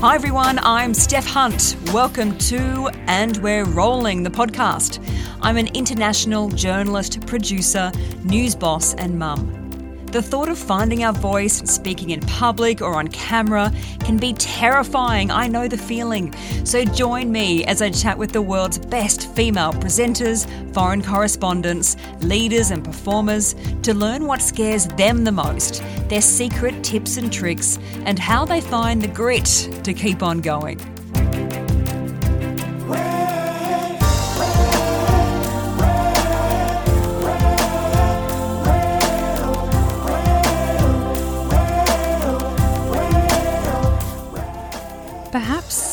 Hi, everyone. I'm Steph Hunt. Welcome to And We're Rolling, the podcast. I'm an international journalist, producer, news boss, and mum. The thought of finding our voice speaking in public or on camera can be terrifying. I know the feeling. So join me as I chat with the world's best female presenters, foreign correspondents, leaders, and performers to learn what scares them the most, their secret tips and tricks, and how they find the grit to keep on going.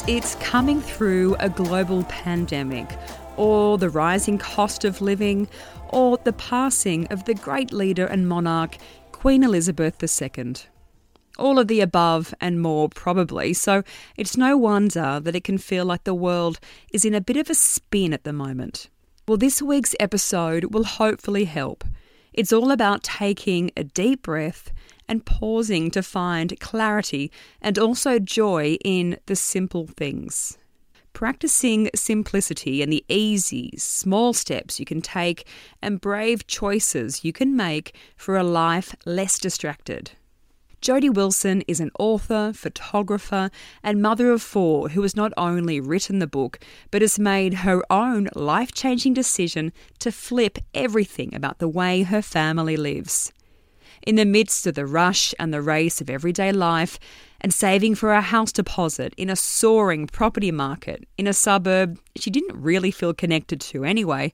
It's coming through a global pandemic, or the rising cost of living, or the passing of the great leader and monarch, Queen Elizabeth II. All of the above and more, probably, so it's no wonder that it can feel like the world is in a bit of a spin at the moment. Well, this week's episode will hopefully help. It's all about taking a deep breath and pausing to find clarity and also joy in the simple things. Practicing simplicity and the easy, small steps you can take and brave choices you can make for a life less distracted. Jodi Wilson is an author, photographer, and mother of four who has not only written the book, but has made her own life changing decision to flip everything about the way her family lives. In the midst of the rush and the race of everyday life and saving for a house deposit in a soaring property market in a suburb she didn't really feel connected to anyway,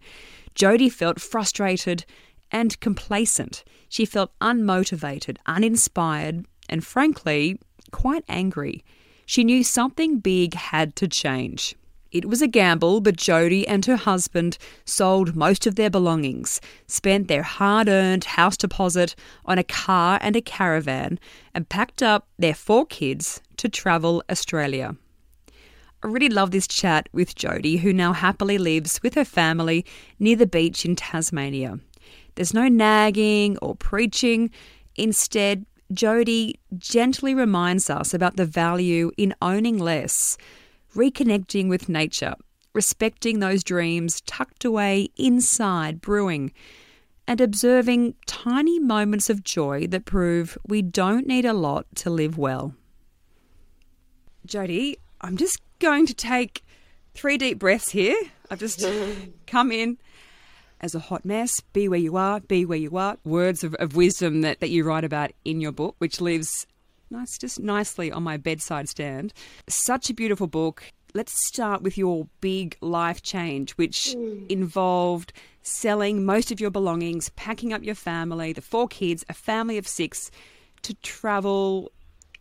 Jodi felt frustrated and complacent. She felt unmotivated, uninspired, and frankly, quite angry. She knew something big had to change. It was a gamble, but Jodi and her husband sold most of their belongings, spent their hard earned house deposit on a car and a caravan, and packed up their four kids to travel Australia. I really love this chat with Jodi, who now happily lives with her family near the beach in Tasmania. There's no nagging or preaching. Instead, Jodi gently reminds us about the value in owning less reconnecting with nature, respecting those dreams tucked away inside brewing, and observing tiny moments of joy that prove we don't need a lot to live well. Jodi, I'm just going to take three deep breaths here. I've just come in as a hot mess. Be where you are, be where you are. Words of, of wisdom that, that you write about in your book, which lives nice, just nicely on my bedside stand. Such a beautiful book. Let's start with your big life change, which mm. involved selling most of your belongings, packing up your family, the four kids, a family of six, to travel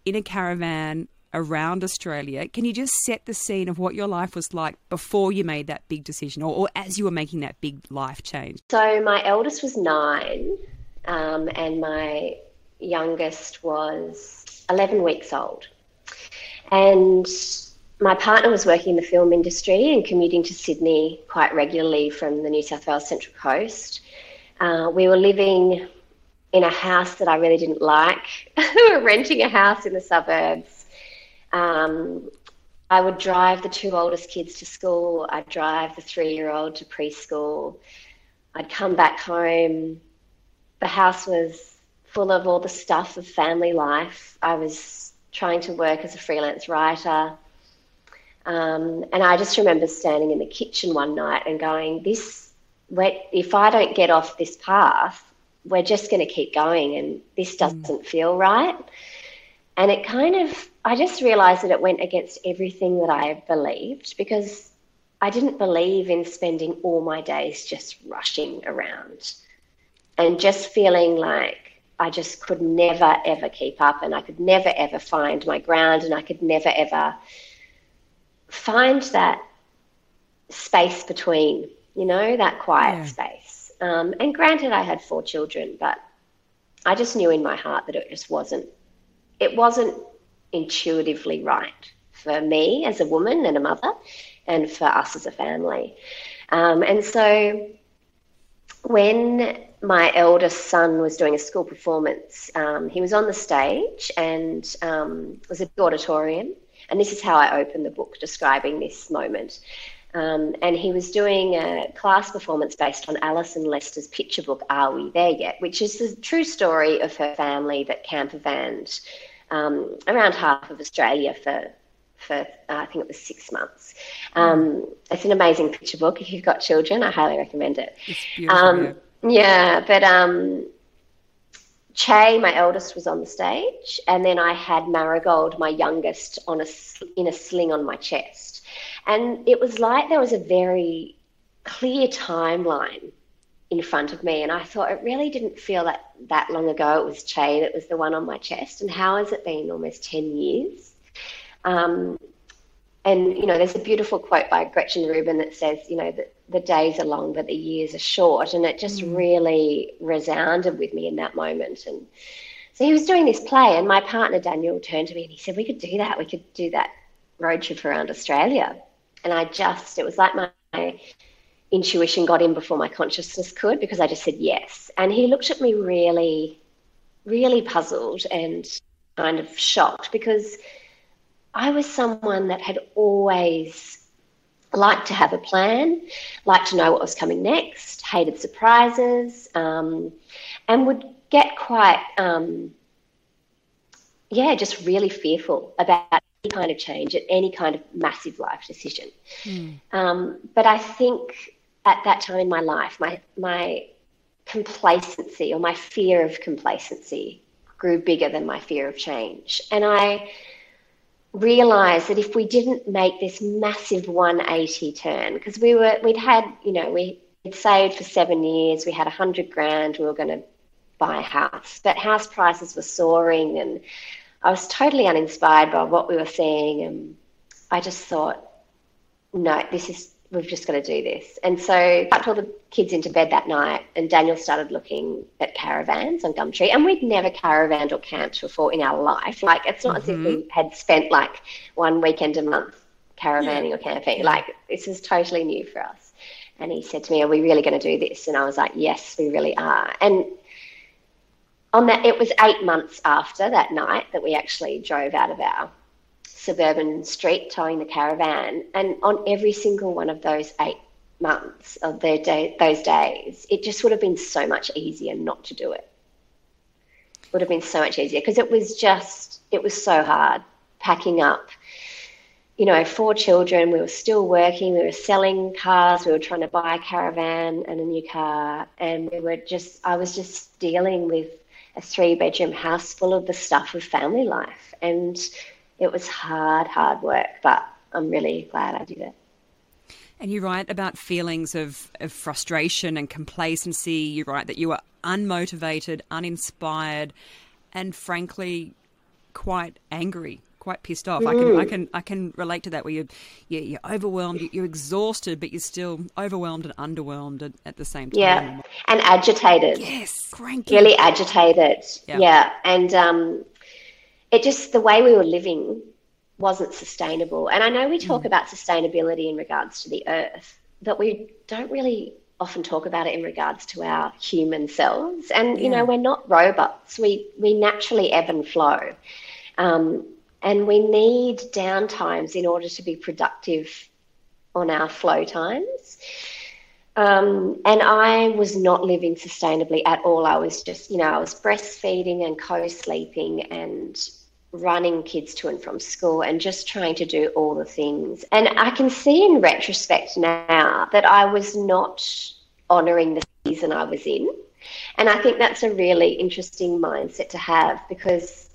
in a caravan around Australia. Can you just set the scene of what your life was like before you made that big decision or, or as you were making that big life change? So, my eldest was nine, um, and my youngest was 11 weeks old. And my partner was working in the film industry and commuting to Sydney quite regularly from the New South Wales Central Coast. Uh, we were living in a house that I really didn't like. we were renting a house in the suburbs. Um, I would drive the two oldest kids to school. I'd drive the three year old to preschool. I'd come back home. The house was full of all the stuff of family life. I was trying to work as a freelance writer. Um, and I just remember standing in the kitchen one night and going, "This, if I don't get off this path, we're just going to keep going, and this mm. doesn't mm. feel right." And it kind of, I just realised that it went against everything that I believed because I didn't believe in spending all my days just rushing around and just feeling like I just could never ever keep up and I could never ever find my ground and I could never ever find that space between, you know, that quiet yeah. space. Um, and granted, I had four children, but I just knew in my heart that it just wasn't, it wasn't intuitively right for me as a woman and a mother and for us as a family. Um, and so when my eldest son was doing a school performance. Um, he was on the stage and um, it was a auditorium, And this is how I open the book describing this moment. Um, and he was doing a class performance based on Alison Lester's picture book, Are We There Yet? which is the true story of her family that campervaned um, around half of Australia for, for uh, I think it was six months. Um, it's an amazing picture book. If you've got children, I highly recommend it. It's beautiful. Um, yeah, but um, Che, my eldest, was on the stage, and then I had Marigold, my youngest, on a in a sling on my chest, and it was like there was a very clear timeline in front of me, and I thought it really didn't feel that that long ago. It was Che that was the one on my chest, and how has it been almost ten years? Um, and you know, there's a beautiful quote by Gretchen Rubin that says, you know, that the days are long, but the years are short. And it just mm. really resounded with me in that moment. And so he was doing this play, and my partner Daniel turned to me and he said, We could do that. We could do that road trip around Australia. And I just, it was like my, my intuition got in before my consciousness could because I just said yes. And he looked at me really, really puzzled and kind of shocked because I was someone that had always liked to have a plan, liked to know what was coming next, hated surprises, um, and would get quite, um, yeah, just really fearful about any kind of change at any kind of massive life decision. Mm. Um, but I think at that time in my life, my my complacency or my fear of complacency grew bigger than my fear of change, and I realized that if we didn't make this massive 180 turn, because we were, we'd had, you know, we had saved for seven years, we had a hundred grand, we were going to buy a house, but house prices were soaring, and I was totally uninspired by what we were seeing, and I just thought, no, this is we've just got to do this. And so I tucked all the kids into bed that night, and Daniel started looking at caravans on Gumtree. And we'd never caravaned or camped before in our life. Like, it's not mm-hmm. as if we mm-hmm. had spent like one weekend a month caravanning yeah. or camping. Like, this is totally new for us. And he said to me, Are we really going to do this? And I was like, Yes, we really are. And on that, it was eight months after that night that we actually drove out of our suburban street towing the caravan. And on every single one of those eight months of their day, those days, it just would have been so much easier not to do it. Would have been so much easier because it was just, it was so hard packing up. You know, four children, we were still working, we were selling cars, we were trying to buy a caravan and a new car, and we were just, I was just dealing with a three bedroom house full of the stuff of family life. And it was hard, hard work, but I'm really glad I did it. And you write about feelings of, of frustration and complacency. You write that you were unmotivated, uninspired, and frankly, quite angry, quite pissed off. Mm. I can I can I can relate to that. Where you you're, you're overwhelmed, you're exhausted, but you're still overwhelmed and underwhelmed at, at the same time. Yeah, and agitated. Yes, cranky. Really agitated. Yeah, yeah. and um, it just the way we were living wasn't sustainable. And I know we talk mm. about sustainability in regards to the earth, but we don't really often talk about it in regards to our human selves. And yeah. you know, we're not robots. We we naturally ebb and flow, um, and we need downtimes in order to be productive on our flow times. Um, and I was not living sustainably at all. I was just, you know, I was breastfeeding and co-sleeping and running kids to and from school and just trying to do all the things. And I can see in retrospect now that I was not honouring the season I was in. And I think that's a really interesting mindset to have because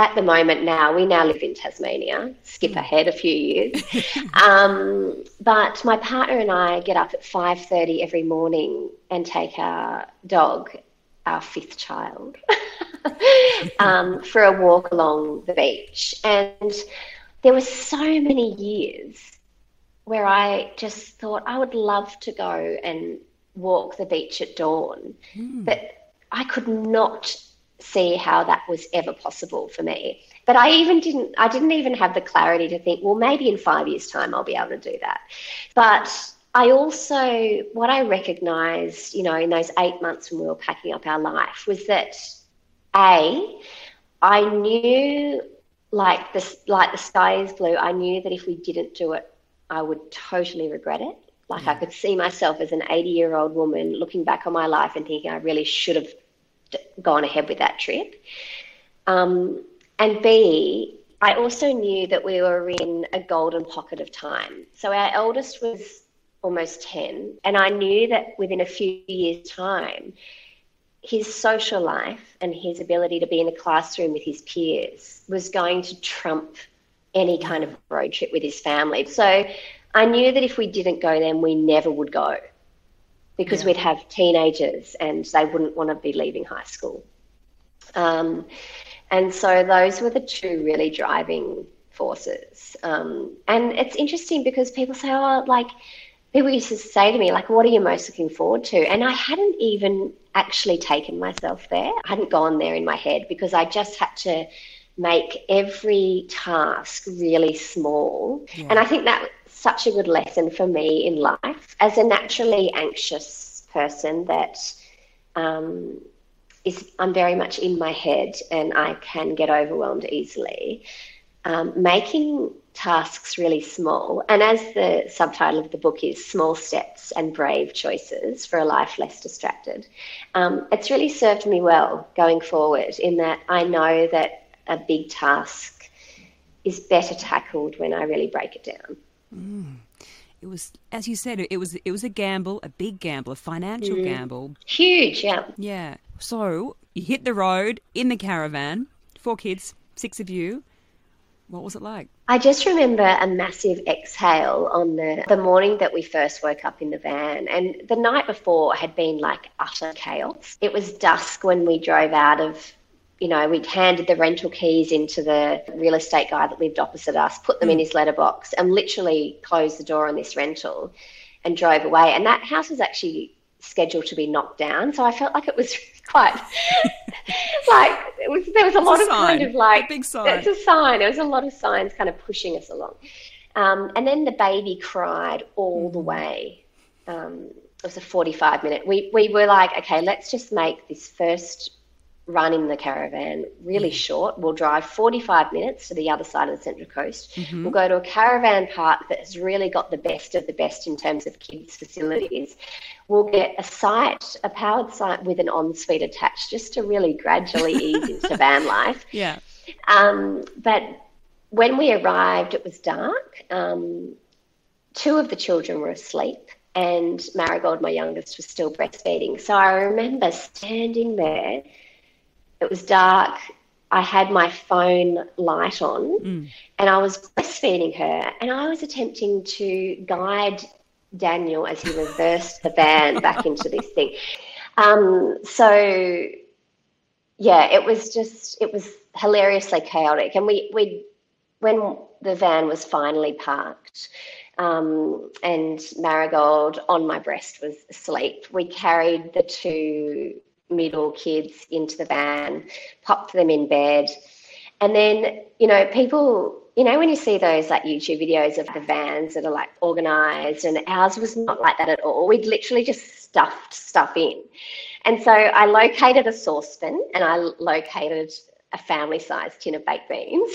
at the moment now, we now live in Tasmania, skip ahead a few years. um, but my partner and I get up at 5.30 every morning and take our dog, our fifth child, um, for a walk along the beach. And there were so many years where I just thought I would love to go and walk the beach at dawn, mm. but I could not see how that was ever possible for me. But I even didn't I didn't even have the clarity to think, well, maybe in five years' time I'll be able to do that. But I also what I recognized, you know, in those eight months when we were packing up our life was that a, I knew like the like the sky is blue. I knew that if we didn't do it, I would totally regret it. Like I could see myself as an 80 year old woman looking back on my life and thinking I really should have gone ahead with that trip. Um, and B, I also knew that we were in a golden pocket of time. So our eldest was almost 10, and I knew that within a few years' time, his social life and his ability to be in a classroom with his peers was going to trump any kind of road trip with his family. So I knew that if we didn't go then we never would go because yeah. we'd have teenagers and they wouldn't want to be leaving high school. Um, and so those were the two really driving forces. Um, and it's interesting because people say, oh, like, people used to say to me, like, what are you most looking forward to? And I hadn't even actually taken myself there. I hadn't gone there in my head because I just had to make every task really small. Yeah. And I think that was such a good lesson for me in life as a naturally anxious person that um, is I'm very much in my head and I can get overwhelmed easily. Um, making tasks really small, and as the subtitle of the book is Small Steps and Brave Choices for a Life Less Distracted, um, it's really served me well going forward in that I know that a big task is better tackled when I really break it down. Mm. It was, as you said, it was it was a gamble, a big gamble, a financial mm. gamble. Huge, yeah. Yeah. So you hit the road in the caravan, four kids, six of you. What was it like? I just remember a massive exhale on the, the morning that we first woke up in the van. And the night before had been like utter chaos. It was dusk when we drove out of you know, we'd handed the rental keys into the real estate guy that lived opposite us, put them in hmm. his letterbox, and literally closed the door on this rental and drove away. And that house was actually scheduled to be knocked down. So I felt like it was quite like it was there was a it's lot a of sign, kind of like big sign. It's a sign. There was a lot of signs kind of pushing us along. Um, and then the baby cried all the mm. way. Um, it was a 45 minute. We, we were like, okay, let's just make this first run in the caravan really short. We'll drive 45 minutes to the other side of the Central Coast. Mm-hmm. We'll go to a caravan park that has really got the best of the best in terms of kids' facilities. We'll get a site, a powered site with an ensuite attached, just to really gradually ease into van life. Yeah. Um, but when we arrived, it was dark. Um, two of the children were asleep and Marigold, my youngest, was still breastfeeding. So I remember standing there it was dark. I had my phone light on mm. and I was breastfeeding her and I was attempting to guide Daniel as he reversed the van back into this thing. Um, so yeah, it was just it was hilariously chaotic. And we we when the van was finally parked, um, and Marigold on my breast was asleep, we carried the two middle kids into the van, popped them in bed. And then, you know, people, you know, when you see those like YouTube videos of the vans that are like organized, and ours was not like that at all. We'd literally just stuffed stuff in. And so I located a saucepan and I located a family sized tin of baked beans.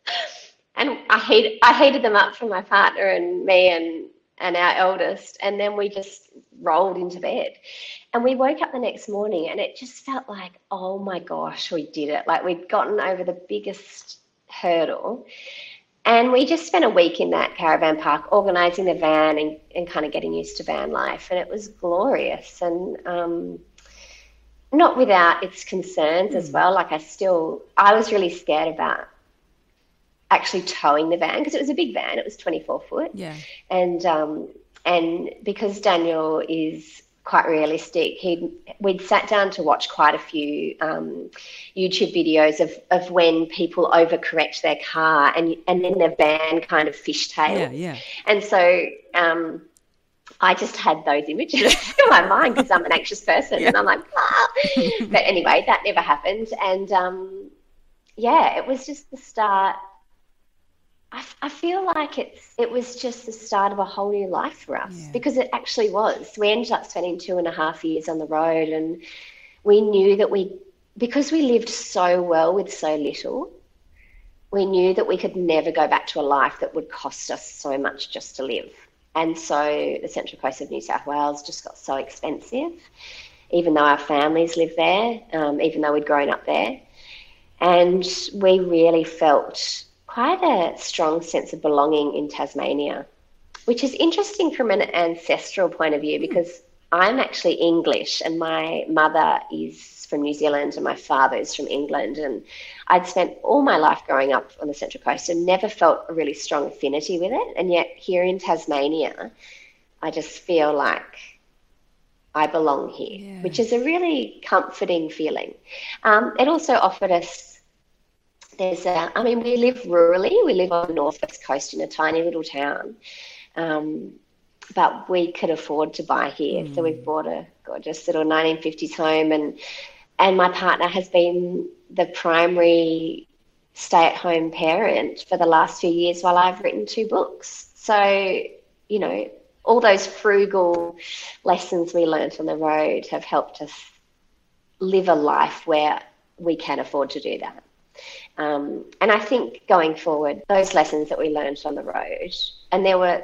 and I heat, I heated them up for my partner and me and and our eldest, and then we just rolled into bed. And we woke up the next morning and it just felt like, oh my gosh, we did it. Like we'd gotten over the biggest hurdle. And we just spent a week in that caravan park organising the van and, and kind of getting used to van life. And it was glorious and um, not without its concerns mm. as hmm. well. Like I still, I was really scared about actually towing the van because it was a big van. It was 24 foot. Yeah. And um, and because Daniel is quite realistic, he we'd sat down to watch quite a few um, YouTube videos of, of when people overcorrect their car and and then the van kind of fishtails. Yeah, yeah. And so. Um, I just had those images in my mind because I'm an anxious person, yeah. and I'm like, ah. but anyway, that never happened, and um, yeah, it was just the start I, I feel like it's it was just the start of a whole new life for us yeah. because it actually was. We ended up spending two and a half years on the road, and we knew that we because we lived so well with so little. we knew that we could never go back to a life that would cost us so much just to live. And so the Central Coast of New South Wales just got so expensive, even though our families live there, um, even though we'd grown up there. And we really felt quite a strong sense of belonging in Tasmania, which is interesting from an ancestral point of view because I'm actually English and my mother is from New Zealand and my father is from England. And I'd spent all my life growing up on the Central Coast and never felt a really strong affinity with it. And yet here in Tasmania, I just feel like I belong here, yeah. which is a really comforting feeling. Um, it also offered us, there's a, I mean, we live rurally, we live on the northwest coast in a tiny little town. Um, but we could afford to buy here. Mm. So we've bought a gorgeous little 1950s home and and my partner has been the primary stay at home parent for the last few years while I've written two books. So, you know, all those frugal lessons we learnt on the road have helped us live a life where we can afford to do that. Um, and I think going forward, those lessons that we learned on the road, and there were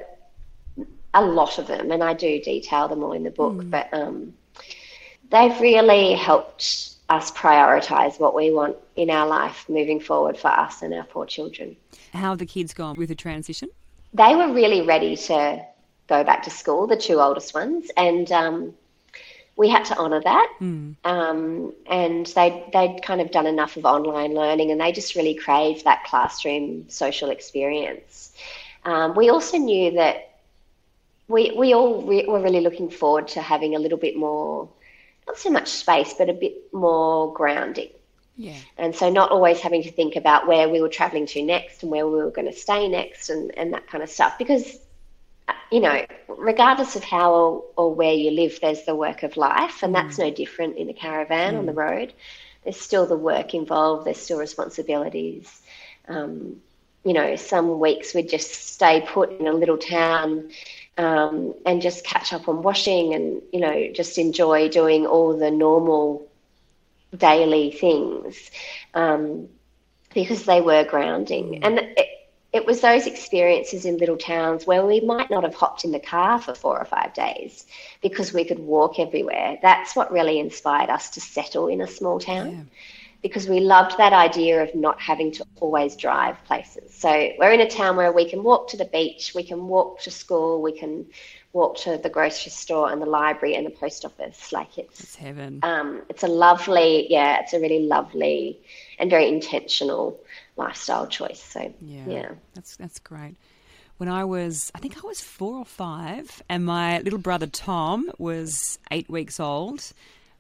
a lot of them, and I do detail them all in the book, mm. but um, they've really helped us prioritize what we want in our life moving forward for us and our four children. How have the kids gone with the transition? They were really ready to go back to school, the two oldest ones, and um, we had to honour that. Mm. Um, and they they'd kind of done enough of online learning, and they just really craved that classroom social experience. Um, we also knew that we we all re- were really looking forward to having a little bit more not so much space, but a bit more grounding. Yeah. And so not always having to think about where we were traveling to next and where we were going to stay next and, and that kind of stuff. Because, you know, regardless of how or, or where you live, there's the work of life. And mm. that's no different in a caravan mm. on the mm. road. There's still the work involved, there's still responsibilities. Um, you know, some weeks we'd just stay put in a little town um, and just catch up on washing and, you know, just enjoy doing all the normal daily things um, because they were grounding. And it, it was those experiences in little towns where we might not have hopped in the car for four or five days because we could walk everywhere. That's what really inspired us to settle in a small town. Yeah because we loved that idea of not having to always drive places. So we're in a town where we can walk to the beach, we can walk to school, we can walk to the grocery store and the library and the post office. Like it's, it's heaven. Um, it's a lovely, yeah, it's a really lovely and very intentional lifestyle choice. So yeah, yeah. that's that's great. When I was, I think I was four or five, and my little brother Tom was eight weeks old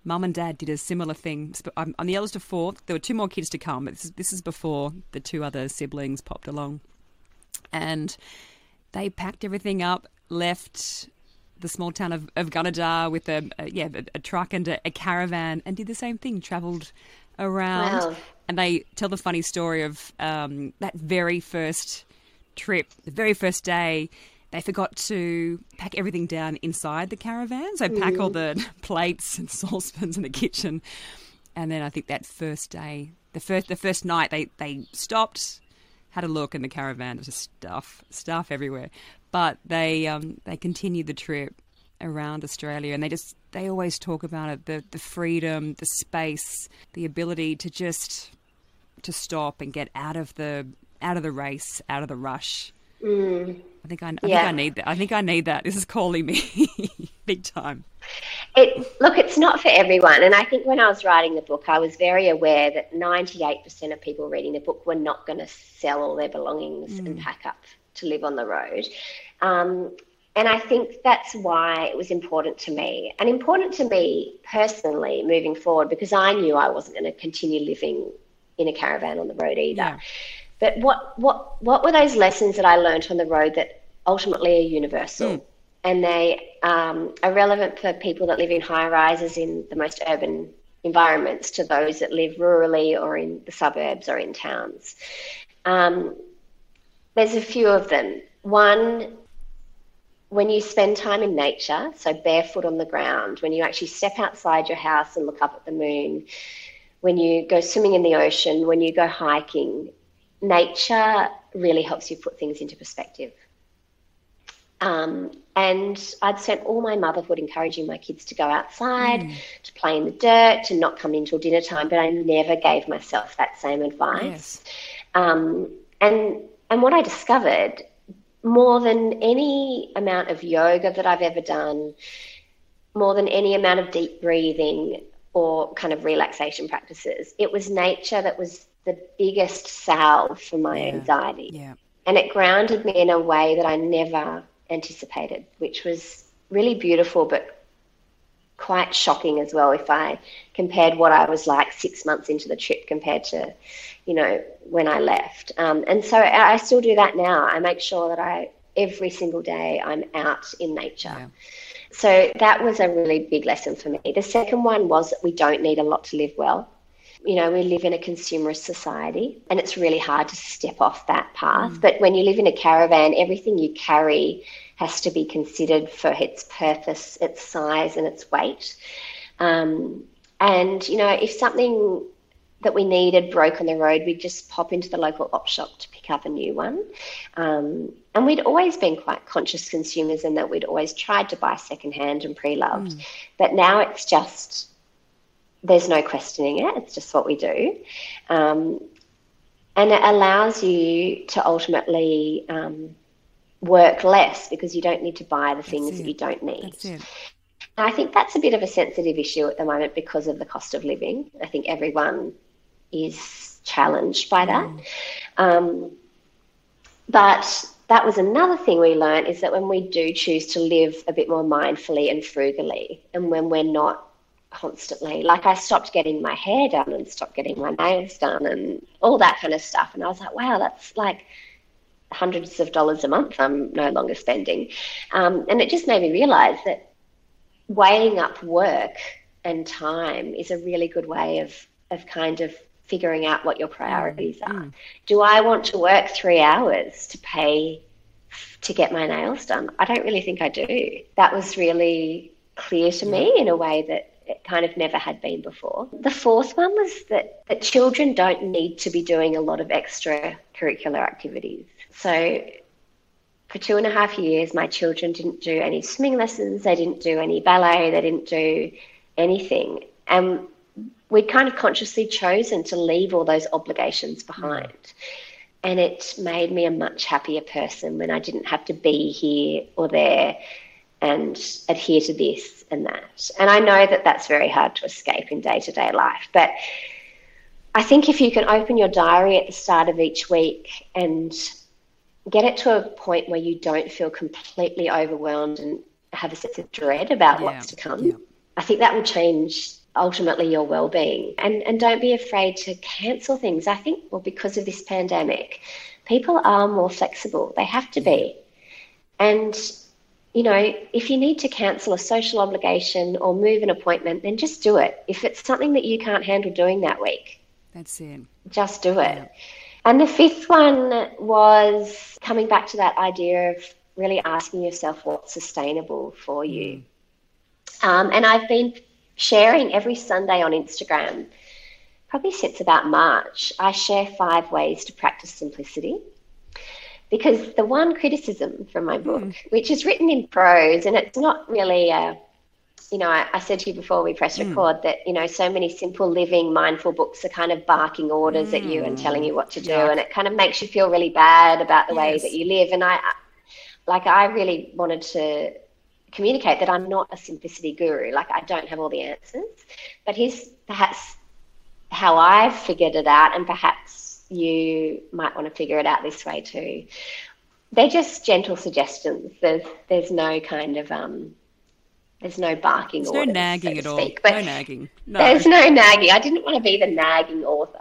mum and dad did a similar thing. I'm, I'm, the eldest of four. There were two more kids to come. This is, this is before the two other siblings popped along. And they packed everything up, left the small town of, of Gunnedah with a, a yeah a, a, truck and a, a, caravan, and did the same thing. Travelled around, wow. And they tell the funny story of um, that very first trip, the very first day they forgot to pack everything down inside the caravan. So pack mm. all the plates and saucepans in the kitchen. And then I think that first day, the first the first night, they they stopped, had a look in the caravan. Just stuff, stuff everywhere. But they um, they continued the trip around Australia, and they just they always talk about it the the freedom, the space, the ability to just to stop and get out of the out of the race, out of the rush. Mm. I think I, I yeah. think I need that. I think I need that. This is calling me big time. It look, it's not for everyone, and I think when I was writing the book, I was very aware that ninety-eight percent of people reading the book were not going to sell all their belongings mm. and pack up to live on the road. Um, and I think that's why it was important to me, and important to me personally moving forward, because I knew I wasn't going to continue living in a caravan on the road either. Yeah. But what what what were those lessons that I learned on the road that ultimately are universal, mm. and they um, are relevant for people that live in high rises in the most urban environments to those that live rurally or in the suburbs or in towns. Um, there's a few of them. One, when you spend time in nature, so barefoot on the ground, when you actually step outside your house and look up at the moon, when you go swimming in the ocean, when you go hiking, nature really helps you put things into perspective. Um, and I'd spent all my motherhood encouraging my kids to go outside, mm. to play in the dirt, to not come in till dinner time, but I never gave myself that same advice. Yes. Um, and and what I discovered more than any amount of yoga that I've ever done, more than any amount of deep breathing or kind of relaxation practices, it was nature that was the biggest salve for my yeah. anxiety. Yeah. And it grounded me in a way that I never anticipated, which was really beautiful, but quite shocking as well if I compared what I was like six months into the trip compared to, you know, when I left. Um, and so I still do that now. I make sure that I, every single day, I'm out in nature. Yeah. So that was a really big lesson for me. The second one was that we don't need a lot to live well. You know, we live in a consumerist society and it's really hard to step off that path. Mm. But when you live in a caravan, everything you carry has to be considered for its purpose, its size, and its weight. Um, and, you know, if something that we needed broke on the road, we'd just pop into the local op shop to pick up a new one. Um, and we'd always been quite conscious consumers in that we'd always tried to buy secondhand and pre loved. Mm. But now it's just there's no questioning it. It's just what we do. Um, and it allows you to ultimately um, work less because you don't need to buy the things that you don't need. I think that's a bit of a sensitive issue at the moment because of the cost of living. I think everyone is challenged by that. Mm. Um, but that was another thing we learned is that when we do choose to live a bit more mindfully and frugally, and when we're not constantly. Like I stopped getting my hair done and stopped getting my nails done and all that kind of stuff. And I was like, wow, that's like hundreds of dollars a month I'm no longer spending. Um, and it just made me realize that weighing up work and time is a really good way of, of kind of figuring out what your priorities are. Mm. Do I want to work three hours to pay to get my nails done? I don't really think I do. That was really clear to me in a way that it kind of never had been before. The fourth one was that, that children don't need to be doing a lot of extra curricular activities. So for two and a half years, my children didn't do any swimming lessons, they didn't do any ballet, they didn't do anything. And we'd kind of consciously chosen to leave all those obligations mm. behind. And it made me a much happier person when I didn't have to be here or there and adhere to this and that. And I know that that's very hard to escape in day to day life. But I think if you can open your diary at the start of each week and get it to a point where you don't feel completely overwhelmed and have a sense of dread about yeah. what's to come, yeah. I think that will change ultimately your well-being and and don't be afraid to cancel things i think well because of this pandemic people are more flexible they have to be and you know, if you need to cancel a social obligation or move an appointment, then just do it. If it's something that you can't handle doing that week, that's it. Just do it. Yeah. And the fifth one was coming back to that idea of really asking yourself what's sustainable for you. Mm. Um, and I've been sharing every Sunday on Instagram, probably since about March. I share five ways to practice simplicity because the one criticism from my book, mm. which is written in prose, and it's not really a, you know, I, I said to you before we press mm. record that, you know, so many simple living mindful books are kind of barking orders mm. at you and telling you what to do. Yeah. And it kind of makes you feel really bad about the yes. way that you live. And I, like, I really wanted to communicate that I'm not a simplicity guru. Like, I don't have all the answers. But here's perhaps how I've figured it out, and perhaps you might want to figure it out this way too. They're just gentle suggestions. There's there's no kind of um there's no barking there's orders, no nagging so at all. But no nagging. No. There's no nagging. I didn't want to be the nagging author.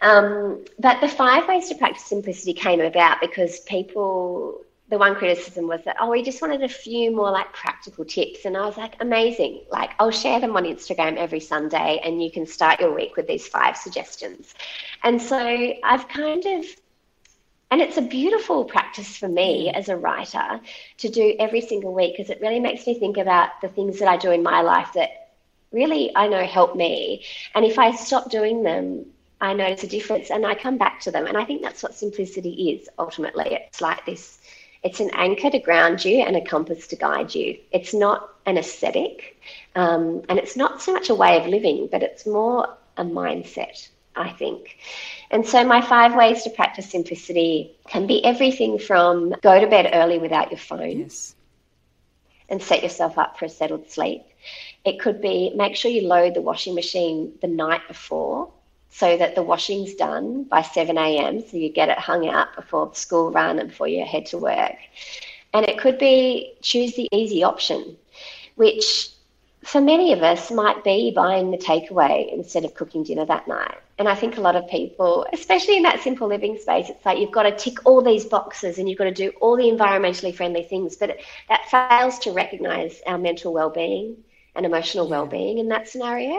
Um, but the five ways to practice simplicity came about because people the one criticism was that, oh, we just wanted a few more like practical tips. And I was like, amazing. Like, I'll share them on Instagram every Sunday and you can start your week with these five suggestions. And so I've kind of, and it's a beautiful practice for me mm. as a writer to do every single week because it really makes me think about the things that I do in my life that really I know help me. And if I stop doing them, I notice a difference and I come back to them. And I think that's what simplicity is ultimately. It's like this it's an anchor to ground you and a compass to guide you. It's not an aesthetic um, and it's not so much a way of living, but it's more a mindset, I think. And so, my five ways to practice simplicity can be everything from go to bed early without your phone yes. and set yourself up for a settled sleep. It could be make sure you load the washing machine the night before so that the washing's done by 7 a.m. So you get it hung out before school run and before you head to work. And it could be choose the easy option, which for many of us might be buying the takeaway instead of cooking dinner that night. And I think a lot of people, especially in that simple living space, it's like you've got to tick all these boxes and you've got to do all the environmentally friendly things, but that fails to recognize our mental well-being and emotional well-being in that scenario.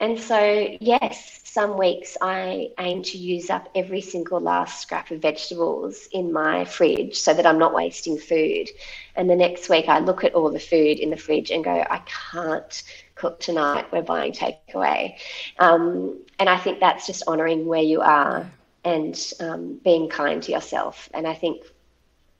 And so, yes, some weeks I aim to use up every single last scrap of vegetables in my fridge so that I'm not wasting food. And the next week I look at all the food in the fridge and go, I can't cook tonight. We're buying takeaway. Um, and I think that's just honoring where you are and um, being kind to yourself. And I think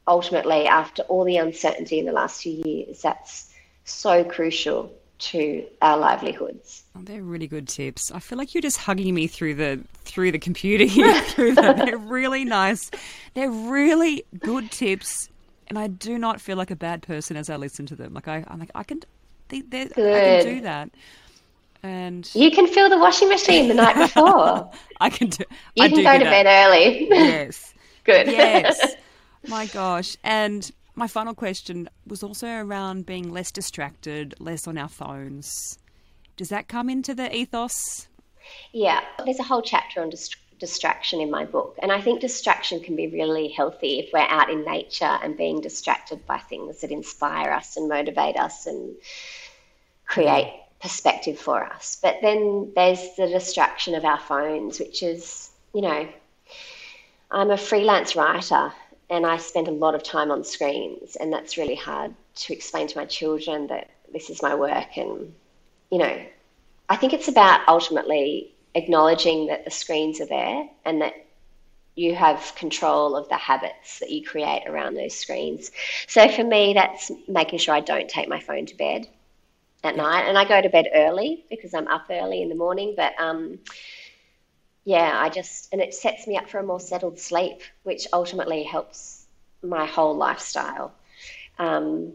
ultimately, after all the uncertainty in the last few years, that's so crucial to our livelihoods. Oh, they're really good tips. I feel like you're just hugging me through the through the computer here. through. They're really nice. They're really good tips, and I do not feel like a bad person as I listen to them. Like I, I'm like I can, they, I can do that. And you can fill the washing machine the night before. I can do. You I can do go to that. bed early. Yes. Good. Yes. My gosh. And my final question was also around being less distracted, less on our phones. Does that come into the ethos? Yeah, there's a whole chapter on dist- distraction in my book. And I think distraction can be really healthy if we're out in nature and being distracted by things that inspire us and motivate us and create perspective for us. But then there's the distraction of our phones, which is, you know, I'm a freelance writer and I spend a lot of time on screens, and that's really hard to explain to my children that this is my work. And, you know, I think it's about ultimately acknowledging that the screens are there and that you have control of the habits that you create around those screens. So for me, that's making sure I don't take my phone to bed at night. And I go to bed early because I'm up early in the morning, but, um, yeah, I just, and it sets me up for a more settled sleep, which ultimately helps my whole lifestyle. Um,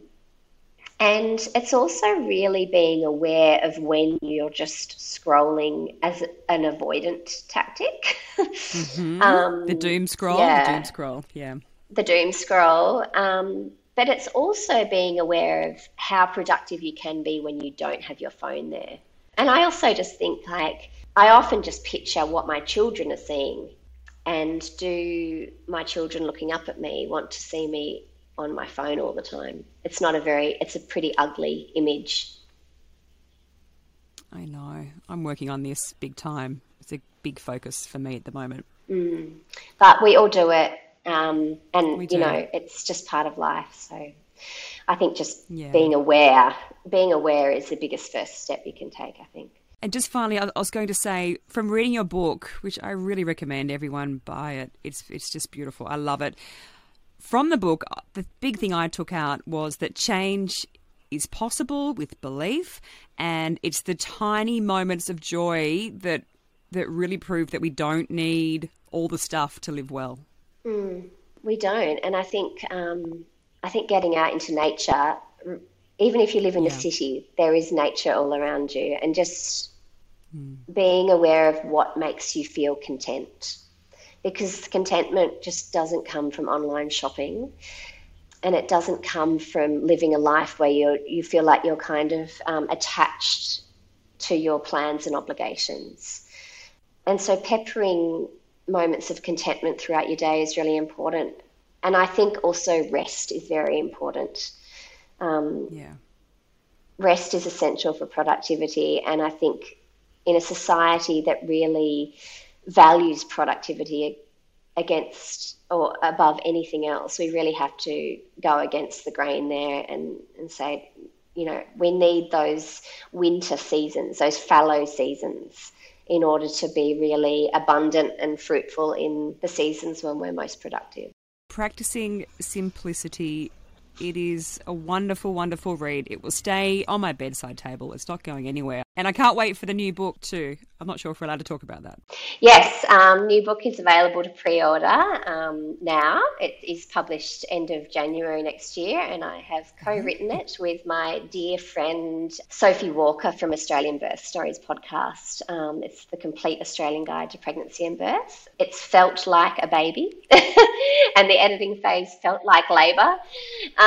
and it's also really being aware of when you're just scrolling as an avoidant tactic. Mm-hmm. um, the doom scroll, yeah, the doom scroll, yeah. The doom scroll. Um, but it's also being aware of how productive you can be when you don't have your phone there. And I also just think like, I often just picture what my children are seeing. And do my children looking up at me want to see me on my phone all the time? It's not a very, it's a pretty ugly image. I know. I'm working on this big time. It's a big focus for me at the moment. Mm. But we all do it. Um, and, you know, it's just part of life. So I think just yeah. being aware, being aware is the biggest first step you can take, I think. And just finally, I was going to say, from reading your book, which I really recommend everyone buy it. It's it's just beautiful. I love it. From the book, uh, the big thing I took out was that change is possible with belief, and it's the tiny moments of joy that that really prove that we don't need all the stuff to live well. Mm, we don't, and I think um, I think getting out into nature even if you live in yeah. a city, there is nature all around you, and just mm. being aware of what makes you feel content. Because contentment just doesn't come from online shopping, and it doesn't come from living a life where you you feel like you're kind of um, attached to your plans and obligations. And so, peppering moments of contentment throughout your day is really important. And I think also rest is very important um, yeah. Rest is essential for productivity, and I think in a society that really values productivity against or above anything else, we really have to go against the grain there and, and say, you know, we need those winter seasons, those fallow seasons in order to be really abundant and fruitful in the seasons when we're most productive. Practicing simplicity it is a wonderful, wonderful read. It will stay on my bedside table. It's not going anywhere. And I can't wait for the new book too. I'm not sure if we're allowed to talk about that. Yes, um, new book is available to pre-order um, now. It is published end of January next year, and I have mm-hmm. co-written it with my dear friend Sophie Walker from Australian Birth Stories podcast. Um, it's the complete Australian guide to pregnancy and birth. It's felt like a baby, and the editing phase felt like labour.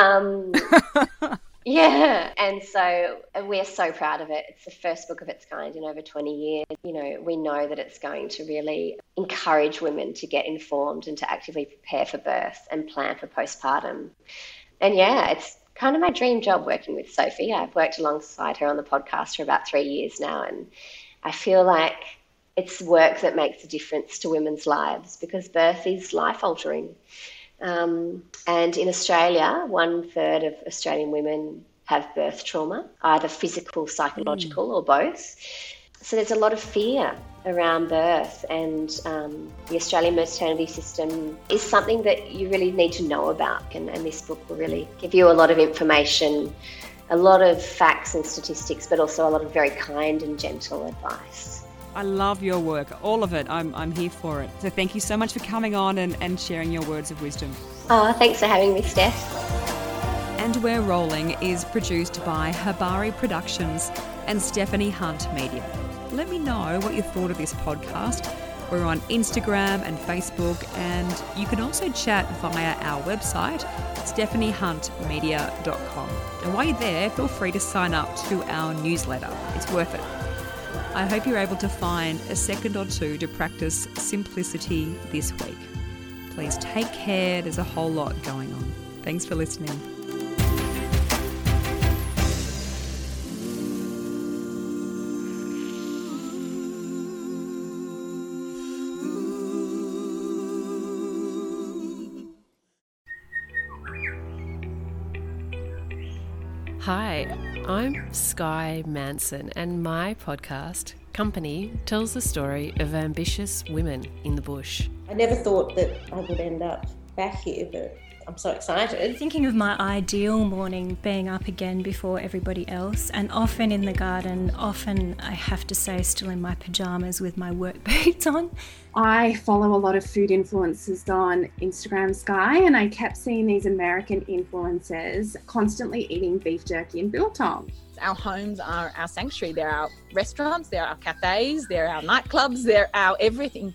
Um, Yeah, and so we're so proud of it. It's the first book of its kind in over 20 years. You know, we know that it's going to really encourage women to get informed and to actively prepare for birth and plan for postpartum. And yeah, it's kind of my dream job working with Sophie. I've worked alongside her on the podcast for about three years now, and I feel like it's work that makes a difference to women's lives because birth is life altering. Um, and in Australia, one third of Australian women have birth trauma, either physical, psychological, mm. or both. So there's a lot of fear around birth, and um, the Australian maternity system is something that you really need to know about. And, and this book will really give you a lot of information, a lot of facts and statistics, but also a lot of very kind and gentle advice. I love your work, all of it. I'm, I'm here for it. So thank you so much for coming on and, and sharing your words of wisdom. Oh, thanks for having me, Steph. And We're Rolling is produced by Habari Productions and Stephanie Hunt Media. Let me know what you thought of this podcast. We're on Instagram and Facebook, and you can also chat via our website, stephaniehuntmedia.com. And while you're there, feel free to sign up to our newsletter. It's worth it. I hope you're able to find a second or two to practice simplicity this week. Please take care, there's a whole lot going on. Thanks for listening. I'm Sky Manson, and my podcast, Company, tells the story of ambitious women in the bush. I never thought that I would end up back here, but I'm so excited. Thinking of my ideal morning being up again before everybody else, and often in the garden, often I have to say, still in my pajamas with my work boots on. I follow a lot of food influencers on Instagram Sky, and I kept seeing these American influencers constantly eating beef jerky and biltong. Our homes are our sanctuary. They're our restaurants, they're our cafes, they're our nightclubs, they're our everything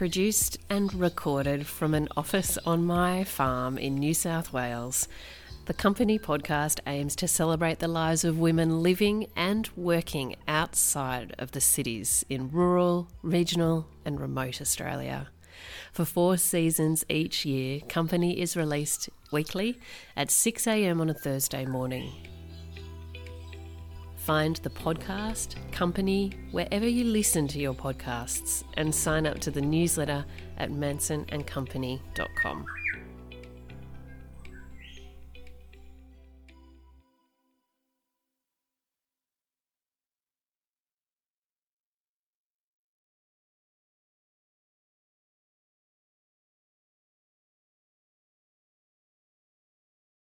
produced and recorded from an office on my farm in New South Wales. The company podcast aims to celebrate the lives of women living and working outside of the cities in rural, regional, and remote Australia. For four seasons each year, Company is released weekly at 6am on a Thursday morning. Find the podcast, company, wherever you listen to your podcasts, and sign up to the newsletter at mansonandcompany.com.